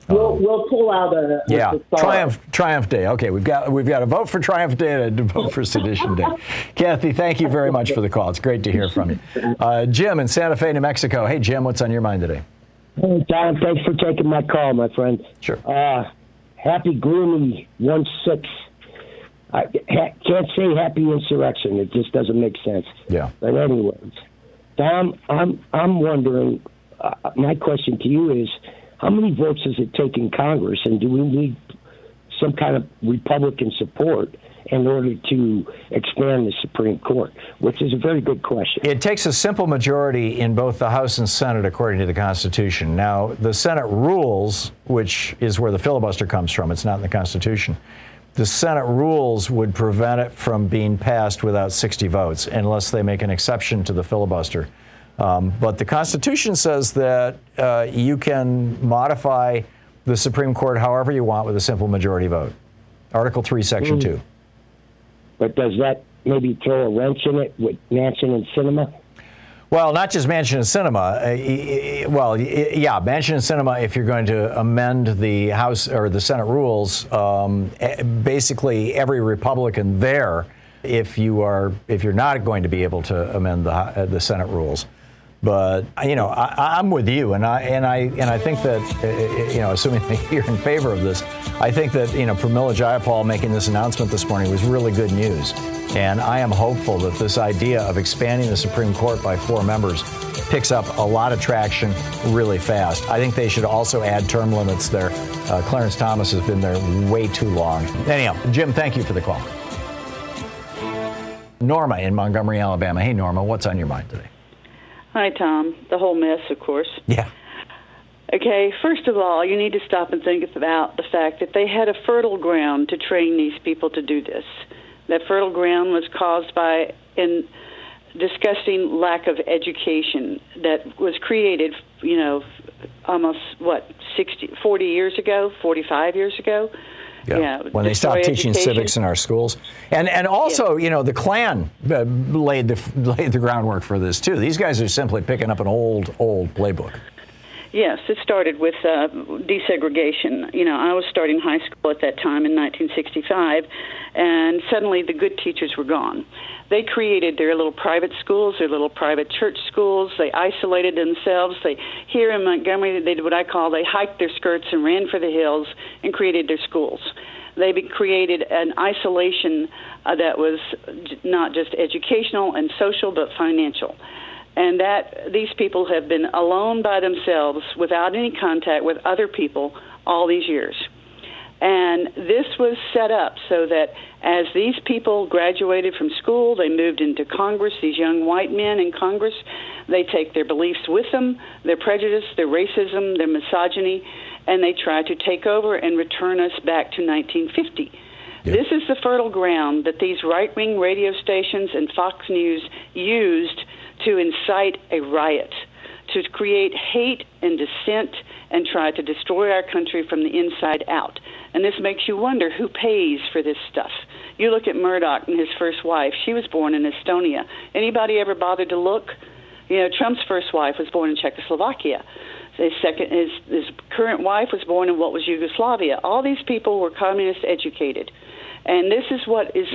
We'll, we'll pull out a, yeah triumph triumph day. Okay, we've got we've got a vote for triumph day and a vote for sedition day. Kathy, thank you very much for the call. It's great to hear from you. Uh, Jim in Santa Fe, New Mexico. Hey, Jim, what's on your mind today? Hey, Thom. Thanks for taking my call, my friend. Sure. Uh, happy gloomy one six. I ha- can't say happy insurrection. It just doesn't make sense. Yeah. But anyways, Thom, I'm I'm wondering. Uh, my question to you is how many votes does it take in Congress, and do we need some kind of Republican support in order to expand the Supreme Court? Which is a very good question. It takes a simple majority in both the House and Senate, according to the Constitution. Now, the Senate rules, which is where the filibuster comes from, it's not in the Constitution. The Senate rules would prevent it from being passed without 60 votes unless they make an exception to the filibuster. Um, but the Constitution says that uh, you can modify the Supreme Court however you want with a simple majority vote. Article 3, Section Mm. 2. But does that maybe throw a wrench in it with Manchin and Sinema? Well, not just Manchin and Sinema. Uh, well, yeah, Manchin and Sinema. If you're going to amend the House or the Senate rules, um, eh, basically every Republican there, if you are, if you're not going to be able to amend the uh, the Senate rules. But you know, I, I'm with you, and I and I and I think that you know, assuming that you're in favor of this, I think that you know, Pramila Jayapal making this announcement this morning was really good news, and I am hopeful that this idea of expanding the Supreme Court by four members picks up a lot of traction really fast. I think they should also add term limits there. Uh, Clarence Thomas has been there way too long. Anyhow, Jim, thank you for the call. Norma in Montgomery, Alabama. Hey, Norma, what's on your mind today? Hi, Thom. The whole mess, of course. Yeah. Okay, first of all, you need to stop and think about the fact that they had a fertile ground to train these people to do this. That fertile ground was caused by an disgusting lack of education that was created, you know, almost what 60, 40 years ago, 45 years ago. Yeah. when they stopped teaching civics in our schools, and and also you know the Klan uh, laid the laid the groundwork for this too. These guys are simply picking up an old old playbook. Yes, it started with uh, desegregation. You know, I was starting high school at that time in 1965, and suddenly the good teachers were gone. They created their little private schools, their little private church schools. They isolated themselves. They here in Montgomery, they did what I call they hiked their skirts and ran for the hills and created their schools. They created an isolation uh, that was not just educational and social, but financial and that these people have been alone by themselves without any contact with other people all these years. And this was set up so that as these people graduated from school, they moved into Congress, these young white men in Congress, they take their beliefs with them, their prejudice, their racism, their misogyny, and they try to take over and return us back to 1950. This is the fertile ground that these right wing radio stations and Fox News used to incite a riot, to create hate and dissent and try to destroy our country from the inside out. And this makes you wonder who pays for this stuff. You look at Murdoch and his first wife. She was born in Estonia. Anybody ever bothered to look? You know, Trump's first wife was born in Czechoslovakia. His second, his, his current wife was born in what was Yugoslavia. All these people were communist educated, and this is what is.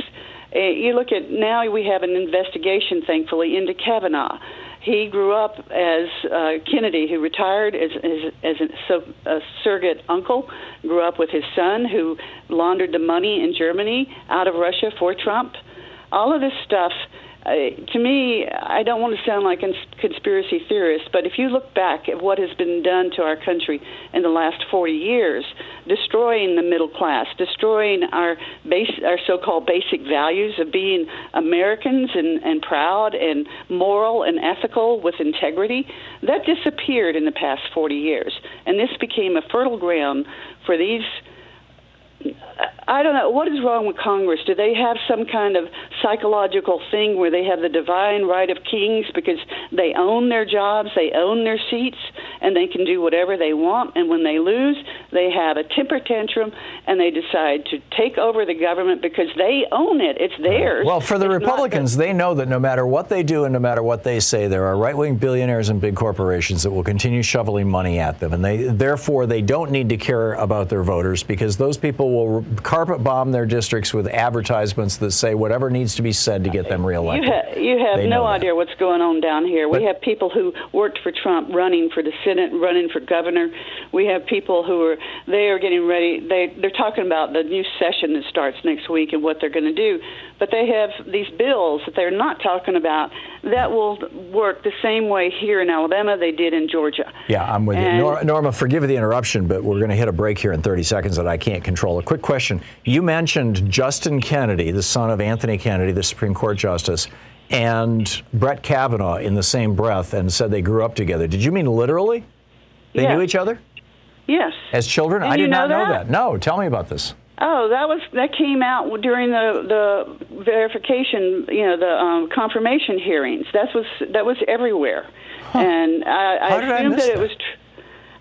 Uh, you look at now we have an investigation, thankfully, into Kavanaugh. He grew up as uh, Kennedy, who retired as as, as a, so, a surrogate uncle. Grew up with his son, who laundered the money in Germany out of Russia for Trump. All of this stuff uh, to me, I don't want to sound like a conspiracy theorist, but if you look back at what has been done to our country in the last 40 years, destroying the middle class, destroying our base, our so-called basic values of being Americans and, and proud and moral and ethical with integrity, that disappeared in the past 40 years, and this became a fertile ground for these I don't know what is wrong with Congress. Do they have some kind of psychological thing where they have the divine right of kings because they own their jobs, they own their seats, and they can do whatever they want? And when they lose, they have a temper tantrum and they decide to take over the government because they own it. It's theirs. Well, for the It's Republicans, they know that no matter what they do and no matter what they say, there are right-wing billionaires and big corporations that will continue shoveling money at them, and they therefore they don't need to care about their voters because those people will carpet bomb their districts with advertisements that say whatever needs to be said to get them reelected. You, ha- you have They no idea what's going on down here. we But- have people who worked for Trump running for the Senate, running for governor. We have people who are they are getting ready. They they're talking about the new session that starts next week and what they're going to do. But they have these bills that they're not talking about that will work the same way here in Alabama they did in Georgia. Yeah, I'm with you. And- Nor- Norma, forgive the interruption, but we're going to hit a break here in 30 seconds that I can't control. A quick question. You mentioned Justin Kennedy, the son of Anthony Kennedy, the Supreme Court Justice, and Brett Kavanaugh in the same breath and said they grew up together. Did you mean literally? They Yeah. knew each other Yes. as children? Didn't I did not know know that? that. No, tell me about this. Oh, that was that came out during the the verification, you know, the um, confirmation hearings. That was that was everywhere, and I, I did assumed that it was. Tr-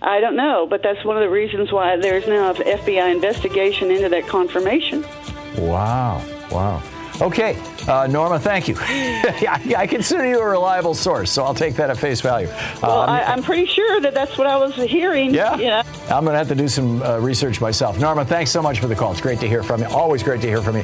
I don't know, but that's one of the reasons why there's now an FBI investigation into that confirmation. Wow. Wow. Okay, uh, Norma, thank you. I, I consider you a reliable source, so I'll take that at face value. Well, Um, I, I'm pretty sure that that's what I was hearing. Yeah. Know? I'm going to have to do some uh, research myself. Norma, thanks so much for the call. It's great to hear from you. Always great to hear from you.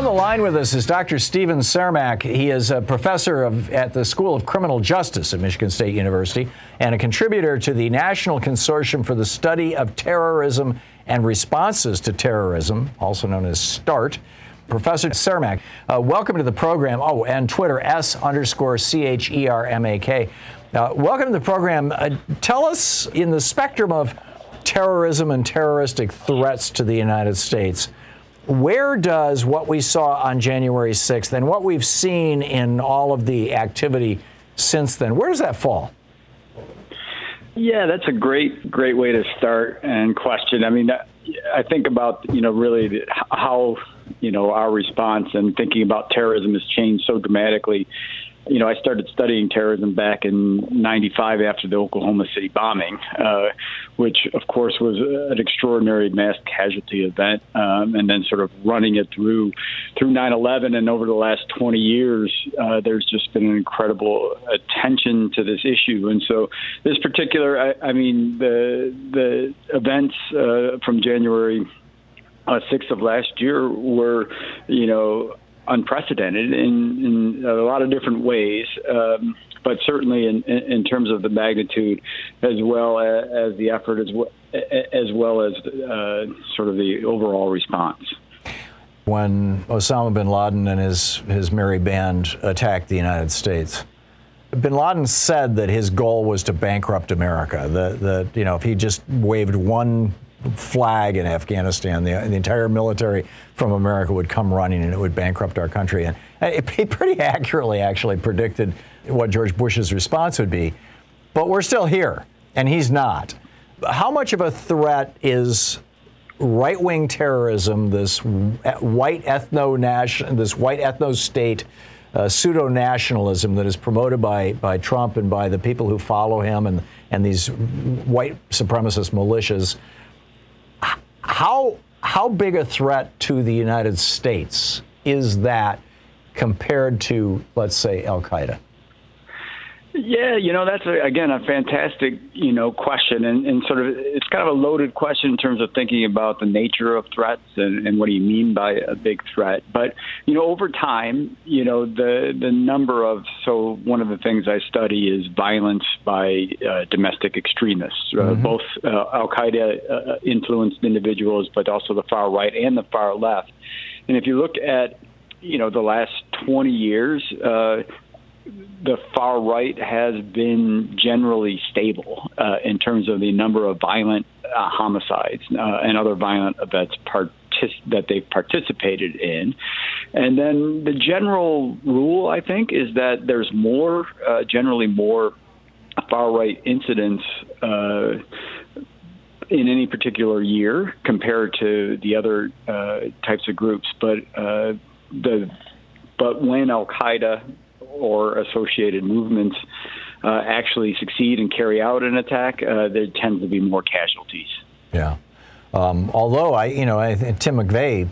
On the line with us is Dr. Steven Chermak. He is a professor of, at the School of Criminal Justice at Michigan State University and a contributor to the National Consortium for the Study of Terrorism and Responses to Terrorism, also known as START. Professor Chermak, uh, welcome to the program. Oh, and Twitter, S underscore C H E R M A K. Uh, welcome to the program. Uh, tell us, in the spectrum of terrorism and terroristic threats to the United States, where does what we saw on January 6th and what we've seen in all of the activity since then, where does that fall? Yeah, that's a great, great way to start and question. I mean, I think about you know really how you know our response and thinking about terrorism has changed so dramatically. You know, I started studying terrorism back in '95 after the Oklahoma City bombing, uh, which of course was an extraordinary mass casualty event, um, and then sort of running it through through 9/11, and over the last 20 years, uh, there's just been an incredible attention to this issue, and so this particular, I, I mean, the the events uh, from January uh, 6th of last year were, you know, unprecedented in, in a lot of different ways. Um, but certainly in, in, terms of the magnitude, as well as, as the effort, as well as, well as uh, sort of the overall response. When Osama bin Laden and his, his merry band attacked the United States, bin Laden said that his goal was to bankrupt America. That, that you know, if he just waved one flag in Afghanistan, the, the entire military from America would come running and it would bankrupt our country. And it, he pretty accurately actually predicted what George Bush's response would be. But we're still here, and he's not. How much of a threat is right-wing terrorism, this white ethno nation, this white ethno state uh, pseudo nationalism that is promoted by by Trump and by the people who follow him and and these white supremacist militias. How how big a threat to the United States is that compared to, let's say, Al Qaeda? Yeah, you know that's a, again a fantastic you know question, and, and sort of it's kind of a loaded question in terms of thinking about the nature of threats and, and what do you mean by a big threat. But you know, over time, you know the the number of so one of the things I study is violence by uh, domestic extremists, uh, mm-hmm. both uh, Al Qaeda uh, influenced individuals, but also the far right and the far left. And if you look at you know the last 20 years, uh, the far right has been generally stable uh, in terms of the number of violent uh, homicides uh, and other violent events that they've participated in. And then the general rule, I think, is that there's more, uh, generally more far right incidents uh, in any particular year compared to the other uh, types of groups. But the but when Al Qaeda or associated movements uh, actually succeed and carry out an attack, uh, there tends to be more casualties. Yeah. Um, although I, you know, I Tim McVeigh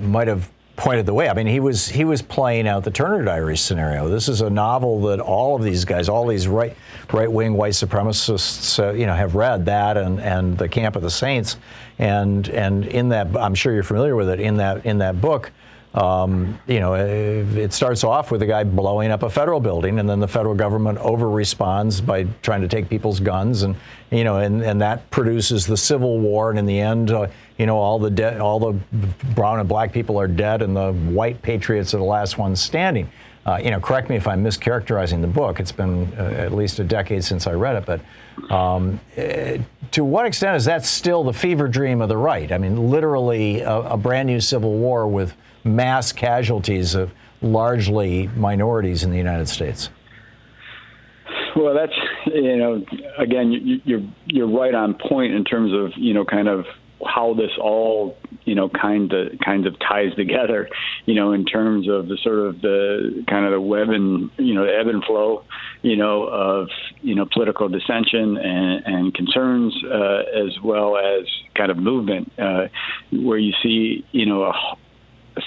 might have pointed the way. I mean, he was he was playing out the Turner Diaries scenario. This is a novel that all of these guys, all these right right wing white supremacists, uh, you know, have read that and and the Camp of the Saints, and and in that I'm sure you're familiar with it. In that in that book, um, you know, it starts off with a guy blowing up a federal building, and then the federal government over responds by trying to take people's guns, and you know, and, and that produces the Civil War, and in the end, uh, you know, all the de- all the brown and black people are dead, and the white patriots are the last ones standing. Uh, you know, correct me if I'm mischaracterizing the book. It's been uh, at least a decade since I read it, but um, uh, to what extent is that still the fever dream of the right? I mean, literally a, a brand new civil war with mass casualties of largely minorities in the United States? Well, that's you know, again, you're you're right on point in terms of you know, kind of how this all you know kind of kind of ties together you know in terms of the sort of the kind of the web and you know the ebb and flow you know of you know political dissension and, and concerns uh, as well as kind of movement uh, where you see you know a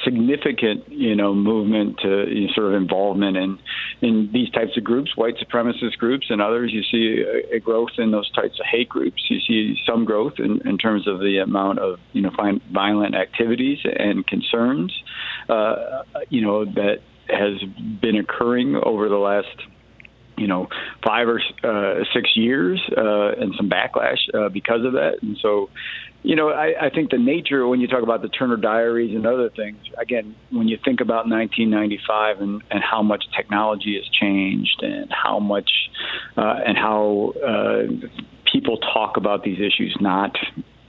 significant, you know, movement to you know, sort of involvement in in these types of groups, white supremacist groups, and others. You see a, a growth in those types of hate groups. You see some growth in, in terms of the amount of you know violent activities and concerns, uh, you know, that has been occurring over the last you know five or uh, six years uh, and some backlash uh, because of that. And so, you know, I, I think the nature when you talk about the Turner Diaries and other things, again, when you think about 1995 and, and how much technology has changed and how much uh, and how uh, people talk about these issues, not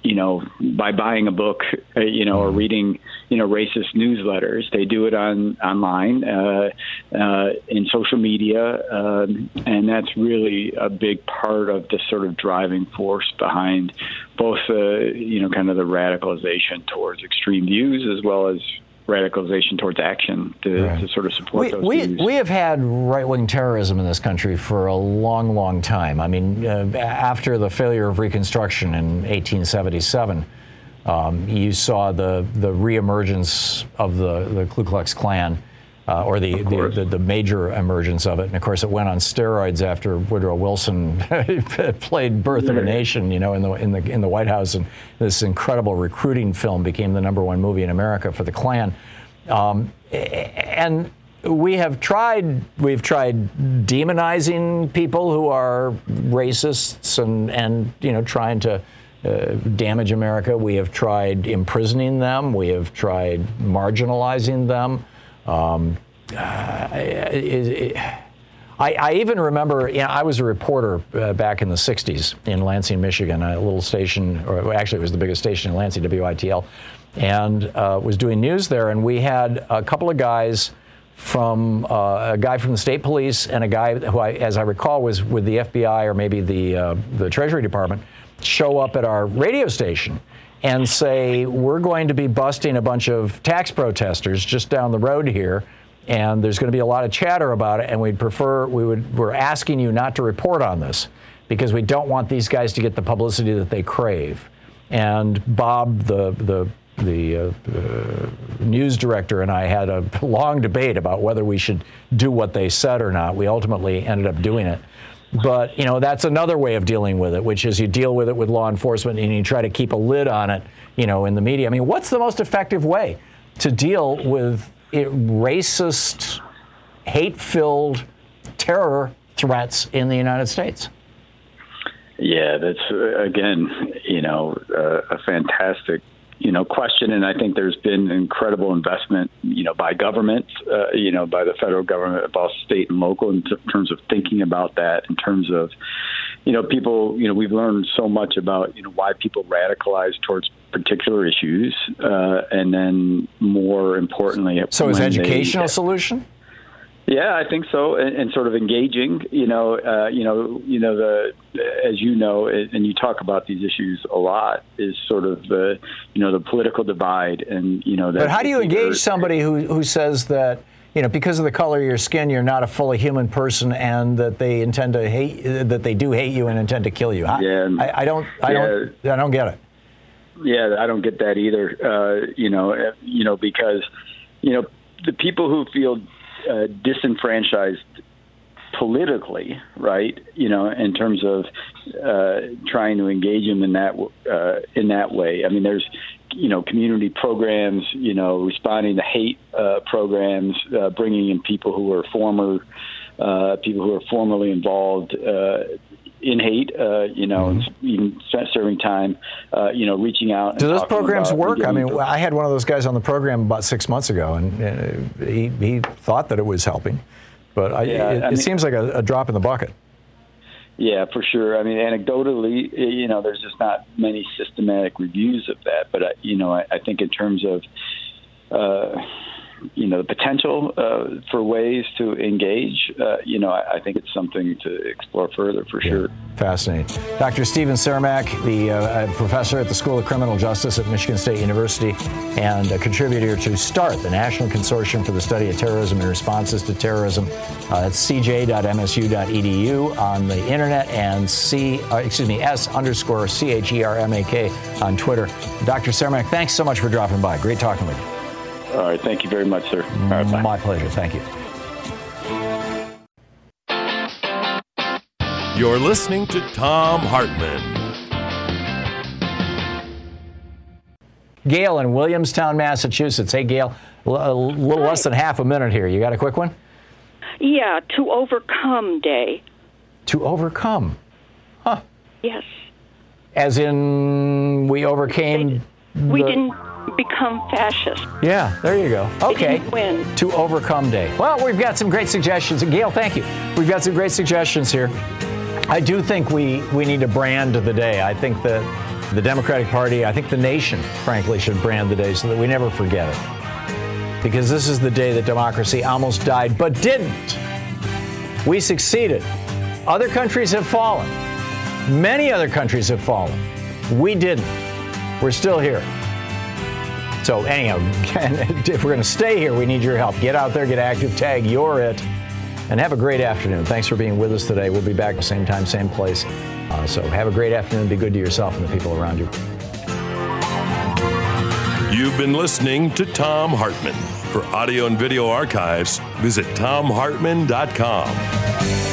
you know, by buying a book, uh, you know, or mm-hmm. reading, you know, racist newsletters. They do it on online, uh, uh, in social media, um, and that's really a big part of the sort of driving force behind both, uh, you know, kind of the radicalization towards extreme views as well as radicalization towards action to, right. to sort of support we, those we, views. We have had right wing terrorism in this country for a long, long time. I mean, uh, after the failure of Reconstruction in 1877, um, you saw the, the reemergence of the, the Ku Klux Klan uh, or the, the, the, the, major emergence of it. And of course, it went on steroids after Woodrow Wilson played Birth of a Nation, you know, in the, in, the, in the White House. And this incredible recruiting film became the number one movie in America for the Klan. Um, and we have tried we've tried demonizing people who are racists and and you know trying to uh, damage America. We have tried imprisoning them. We have tried marginalizing them. Um, uh, it, it, I, I, even remember, you know, I was a reporter uh, back in the 60s in Lansing, Michigan, a little station, or actually it was the biggest station in Lansing, WITL, and uh, was doing news there. And we had a couple of guys from uh, a guy from the state police and a guy who, I, as I recall, was with the FBI or maybe the, uh, the Treasury Department show up at our radio station and say, we're going to be busting a bunch of tax protesters just down the road here. And there's going to be a lot of chatter about it, and we'd prefer we would we're asking you not to report on this because we don't want these guys to get the publicity that they crave. And Bob, the the the uh, uh, news director and I had a long debate about whether we should do what they said or not. We ultimately ended up doing it. But, you know, that's another way of dealing with it, which is you deal with it with law enforcement and you try to keep a lid on it, you know, in the media. I mean, what's the most effective way to deal with racist, hate filled terror threats in the United States? Yeah, that's uh, again, you know, uh, a fantastic you know question and i think there's been incredible investment you know by government uh, you know by the federal government both state and local in t- terms of thinking about that in terms of you know people you know we've learned so much about you know why people radicalize towards particular issues uh, and then more importantly so is educational they, solution yeah, I think so, and, and sort of engaging. You know, uh, you know, you know the as you know, and you talk about these issues a lot, is sort of the you know the political divide, and you know. But how do you engage somebody who who says that? You know, because of the color of your skin, you're not a fully human person, and that they intend to hate, that they do hate you and intend to kill you. I, yeah, I, I don't, I yeah. don't, I don't get it. Yeah, I don't get that either. Uh, you know, you know, because you know the people who feel uh, disenfranchised politically, right? You know, in terms of uh, trying to engage them in that uh, in that way. I mean, there's you know community programs, you know, responding to hate uh, programs, uh, bringing in people who are former uh, people who are formerly involved. In hate, uh, you know, mm-hmm. even serving time, uh, you know, reaching out. Do those programs work? I mean, I had one of those guys on the program about six months ago, and uh, he, he thought that it was helping, but I, yeah, it, I mean, it, seems like a, a, drop in the bucket. Yeah, for sure. I mean, anecdotally, you know, there's just not many systematic reviews of that, but, uh, you know, I, I think in terms of, uh, you know, the potential uh, for ways to engage, uh, you know, I, I, think it's something to explore further for yeah, sure. Fascinating. Dr. Steven Chermak, the uh, uh, professor at the School of Criminal Justice at Michigan State University and a contributor to START, the National Consortium for the Study of Terrorism and Responses to Terrorism. Uh, it's cj.msu.edu on the internet and C, uh, excuse me, S underscore C H E R M A K on Twitter. Dr. Chermak, thanks so much for dropping by. Great talking with you. All right. Thank you very much, sir. Right, My pleasure. Thank you. You're listening to Thom Hartmann. Gail in Williamstown, Massachusetts. Hey, Gail, a little Hi. less than half a minute here. You got a quick one? Yeah, to overcome day. To overcome? Huh. Yes. As in, we overcame. We the... didn't become fascist. Yeah, there you go. Okay. win. To overcome day. Well, we've got some great suggestions. Gail, thank you. We've got some great suggestions here. I do think we, we need to brand the day. I think that the Democratic Party, I think the nation, frankly, should brand the day so that we never forget it. Because this is the day that democracy almost died, but didn't. We succeeded. Other countries have fallen. Many other countries have fallen. We didn't. We're still here. So, anyhow, if we're going to stay here, we need your help. Get out there, get active, tag You're It, and have a great afternoon. Thanks for being with us today. We'll be back the same time, same place. Uh, so, have a great afternoon. Be good to yourself and the people around you. You've been listening to Thom Hartmann. For audio and video archives, visit thomhartmann.com.